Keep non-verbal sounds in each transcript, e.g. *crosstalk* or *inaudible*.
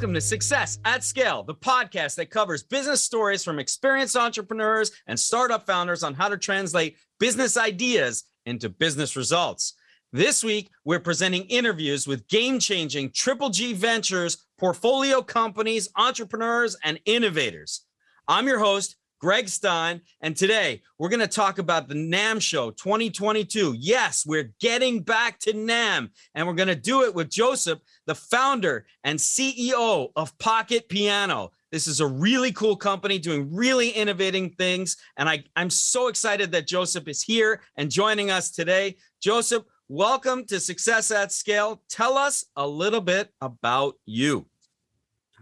Welcome to Success at Scale, the podcast that covers business stories from experienced entrepreneurs and startup founders on how to translate business ideas into business results. This week, we're presenting interviews with game changing Triple G Ventures portfolio companies, entrepreneurs, and innovators. I'm your host, Greg Stein, and today we're going to talk about the NAMM Show 2022. Yes, we're getting back to NAMM and we're going to do it with Joseph, the founder and CEO of Pocket Piano. This is a really cool company doing really innovating things. And I, I'm so excited that Joseph is here and joining us today. Joseph, welcome to Success at Scale. Tell us a little bit about you.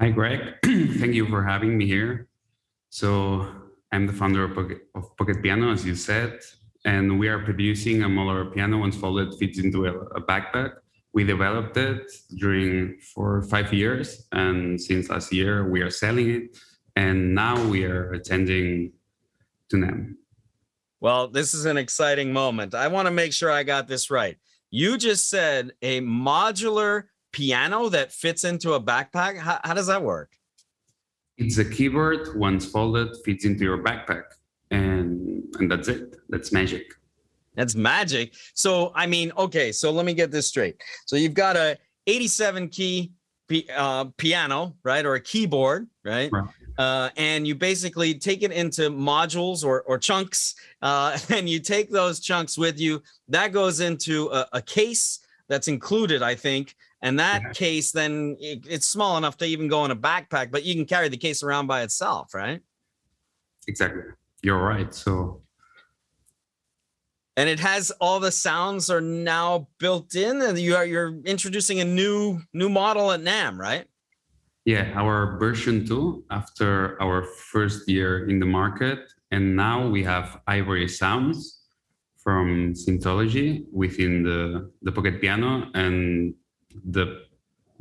Hi, Greg. *clears throat* Thank you for having me here. So, I'm the founder of Pocket, of Pocket Piano, as you said, and we are producing a modular piano once folded fits into a, a backpack. We developed it during for five years, and since last year we are selling it, and now we are attending to them. Well, this is an exciting moment. I want to make sure I got this right. You just said a modular piano that fits into a backpack. How, how does that work? It's a keyboard once folded fits into your backpack, and and that's it. That's magic. That's magic. So I mean, okay. So let me get this straight. So you've got a 87 key uh, piano, right, or a keyboard, right? right. Uh, and you basically take it into modules or, or chunks, uh, *laughs* and you take those chunks with you. That goes into a, a case that's included, I think. And that yeah. case, then it, it's small enough to even go in a backpack, but you can carry the case around by itself, right? Exactly. You're right. So and it has all the sounds are now built in and you are you're introducing a new new model at NAMM, right? Yeah, our version 2 after our first year in the market and now we have ivory sounds from Synthogy within the the pocket piano and the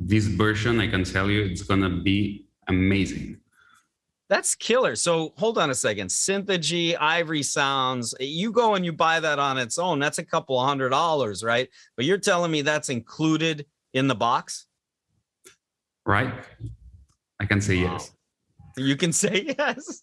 this version i can tell you it's gonna be amazing. That's killer. So hold on a second. Synthogy ivory sounds you go and you buy that on its own. That's a couple hundred dollars right? But you're telling me that's included in the box? Right. I can say wow. yes you can say *laughs* yes.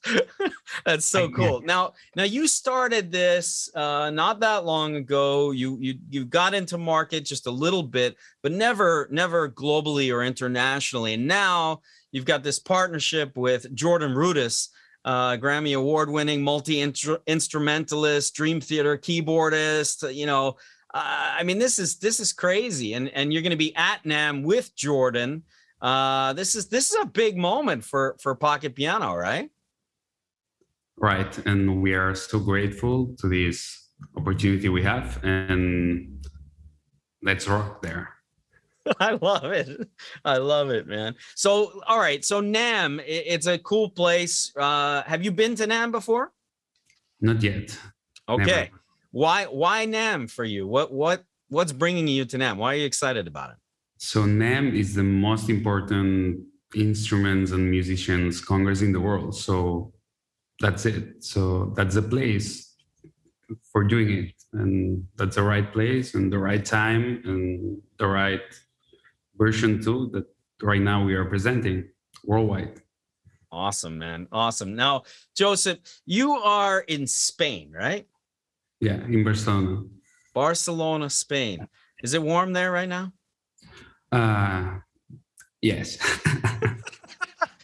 That's so cool. Now, now you started this uh, not that long ago. You you you got into market just a little bit, but never never globally or internationally. And now you've got this partnership with Jordan Rudess, uh, Grammy Award winning multi instrumentalist, Dream Theater keyboardist. You know, uh, I mean, this is this is crazy. And and you're going to be at NAMM with Jordan. Uh, this is this is a big moment for for Pocket Piano, right? Right, and we are so grateful to this opportunity we have, and let's rock there. *laughs* I love it. I love it, man. So, all right. So, NAMM, it's a cool place. Uh, have you been to NAMM before? Not yet. Okay. Never. Why? Why NAMM for you? What? What? What's bringing you to NAMM? Why are you excited about it? So NAMM is the most important instruments and musicians congress in the world. So that's it. So that's the place for doing it. And that's the right place and the right time and the right version too that right now we are presenting worldwide. Awesome, man. Awesome. Now, Joseph, you are in Spain, right? Yeah, in Barcelona. Barcelona, Spain. Is it warm there right now? Uh, yes.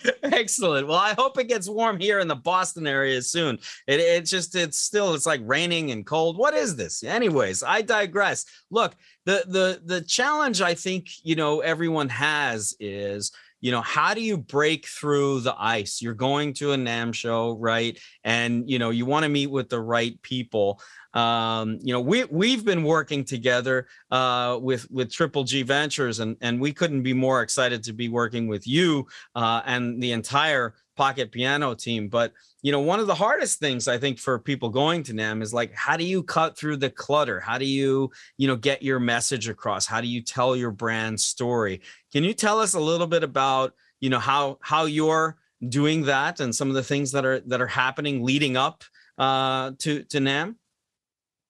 *laughs* Excellent. Well, I hope it gets warm here in the Boston area soon. It, it just it's still it's like raining and cold. What is this? Anyways, I digress. Look, the the the challenge I think, you know, everyone has is you know how do you break through the ice you're going to a NAMM show right and you know you want to meet with the right people um, you know we we've been working together uh, with with triple g ventures and and we couldn't be more excited to be working with you uh, and the entire pocket piano team. But you know one of the hardest things i think for people going to NAMM is like how do you cut through the clutter? How do you you know get your message across? How do you tell your brand story? Can you tell us a little bit about you know how how you're doing that and some of the things that are that are happening leading up uh, to to NAMM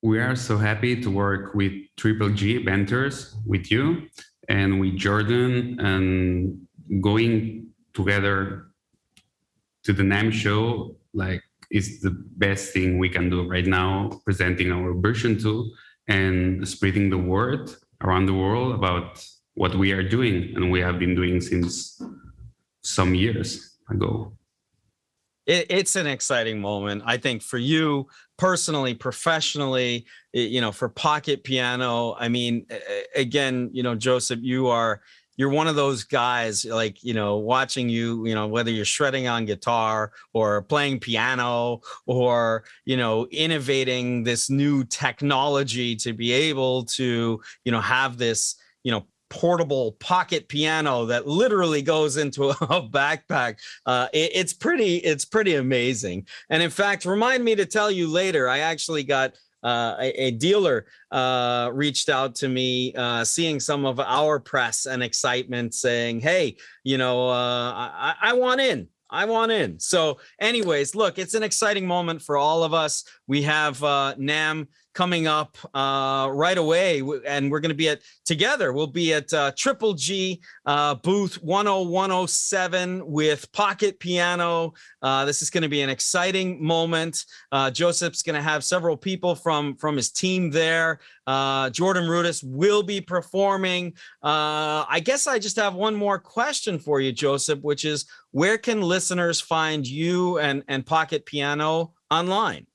we are so happy to work with Triple G Ventures with you and with Jordan and going together to the NAMM show, like is the best thing we can do right now, presenting our version two and spreading the word around the world about what we are doing and we have been doing since some years ago. It, it's an exciting moment, I think, for you personally, professionally. You know, for Pocket Piano. I mean, again, you know, Joseph, you are you're one of those guys like you know watching you you know whether you're shredding on guitar or playing piano or you know innovating this new technology to be able to you know have this you know portable pocket piano that literally goes into *laughs* a backpack. Uh, it, it's pretty, it's pretty amazing. And in fact, remind me to tell you later. I actually got uh, a, a, dealer uh, reached out to me, uh, seeing some of our press and excitement, saying, "Hey, you know, uh, I, I want in. I want in." So, anyways, look, it's an exciting moment for all of us. We have uh, NAMM coming up uh, right away, and we're going to be at together. We'll be at uh, Triple G uh, booth 10107 with Pocket Piano. Uh, this is going to be an exciting moment. Uh, Joseph's going to have several people from from his team there. Uh, Jordan Rudess will be performing. I guess I just have one more question for you, Joseph, which is where can listeners find you and and Pocket Piano online?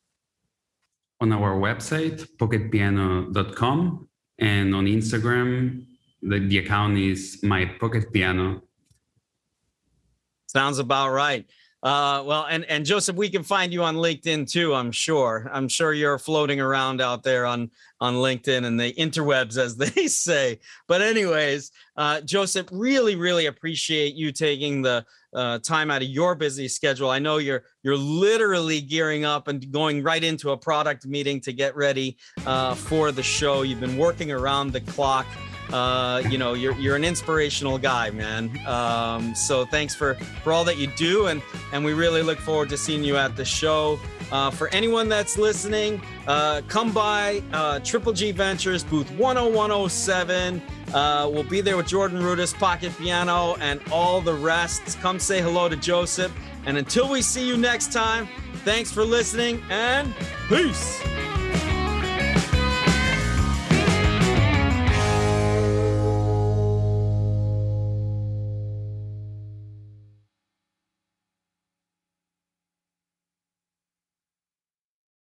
On our website, pocketpiano.com, and on Instagram, the, the account is my pocket piano. Sounds about right. Uh, well, and and Joseph, we can find you on LinkedIn too. I'm sure. I'm sure you're floating around out there on on LinkedIn and the interwebs, as *laughs* they say. But anyways, uh, Joseph, really, really appreciate you taking the uh, time out of your busy schedule. I know you're you're literally gearing up and going right into a product meeting to get ready uh, for the show. You've been working around the clock uh, you know, you're you're an inspirational guy, man. Um, so thanks for for all that you do, and and we really look forward to seeing you at the show. Uh, for anyone that's listening, uh, come by uh, Triple G Ventures booth 10107. Uh, we'll be there with Jordan Rudess, Pocket Piano, and all the rest. Come say hello to Joseph. And until we see you next time, thanks for listening and peace.